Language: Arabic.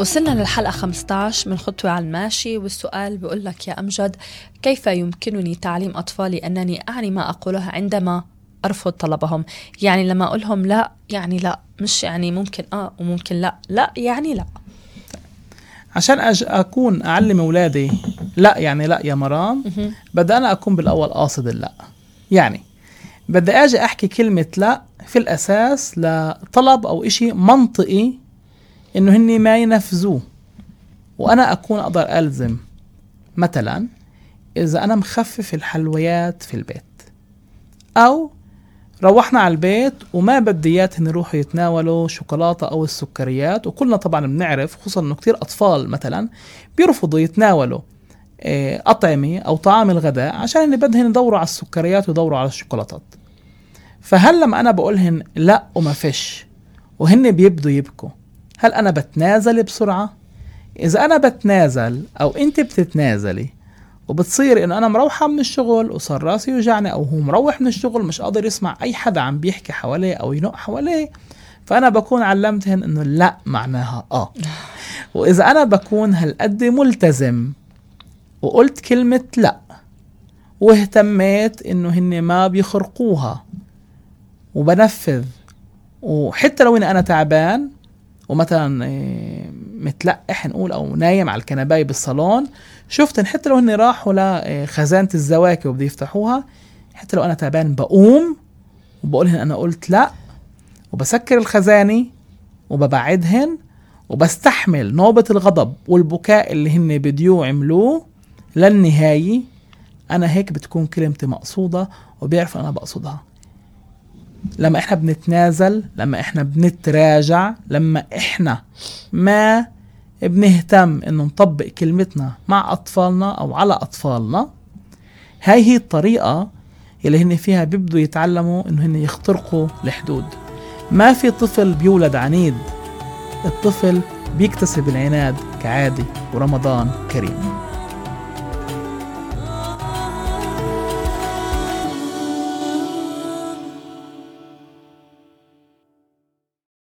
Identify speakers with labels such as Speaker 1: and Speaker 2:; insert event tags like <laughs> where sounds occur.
Speaker 1: وصلنا للحلقة 15 من خطوة على الماشي والسؤال بيقول لك يا أمجد كيف يمكنني تعليم أطفالي أنني أعني ما أقوله عندما أرفض طلبهم؟ يعني لما أقول لهم لا يعني لا مش يعني ممكن آه وممكن لا لا يعني لا.
Speaker 2: عشان أج أكون أعلم أولادي لا يعني لا يا مرام بدي أنا أكون بالأول قاصد اللا. يعني بدي أجي أحكي كلمة لا في الأساس لطلب أو إشي منطقي إنه هني ما ينفذوه. وأنا أكون أقدر ألزم. مثلا إذا أنا مخفف الحلويات في البيت. أو روحنا على البيت وما بدي اياتهم يروحوا يتناولوا شوكولاتة أو السكريات. وكلنا طبعا بنعرف خصوصا إنه كثير أطفال مثلا بيرفضوا يتناولوا آه، أطعمة أو طعام الغداء عشان اللي بدهن يدوروا على السكريات ويدوروا على الشوكولاتات. فهل لما أنا بقولهن لا وما فيش وهن بيبدوا يبكوا هل أنا بتنازل بسرعة؟ إذا أنا بتنازل أو أنت بتتنازلي وبتصير إنه أنا مروحة من الشغل وصار راسي يوجعني أو هو مروح من الشغل مش قادر يسمع أي حدا عم بيحكي حواليه أو ينق حواليه فأنا بكون علمتهن إنه لا معناها آه <laughs> وإذا أنا بكون هالقد ملتزم وقلت كلمة لا واهتميت إنه هن ما بيخرقوها وبنفذ وحتى لو إني أنا تعبان ومثلا آه، متلقح نقول أو نايم على الكنباية بالصالون. شفت حتى لو هن راحوا لخزانه الزواكي وبده يفتحوها حتى لو أنا تعبان بقوم وبقول لهن أنا قلت لا وبسكر الخزانة وببعدهن وبستحمل نوبة الغضب والبكاء اللي هن بديو عملوه للنهاية أنا هيك بتكون كلمتي مقصودة وبيعرف أنا بقصدها. لما إحنا بنتنازل لما إحنا بنتراجع لما إحنا ما بنهتم إنه نطبق كلمتنا مع أطفالنا أو على أطفالنا هاي هي الطريقة اللي هن فيها بيبدوا يتعلموا إنه هن يخترقوا الحدود. ما في طفل بيولد عنيد الطفل بيكتسب العناد كعادي ورمضان كريم.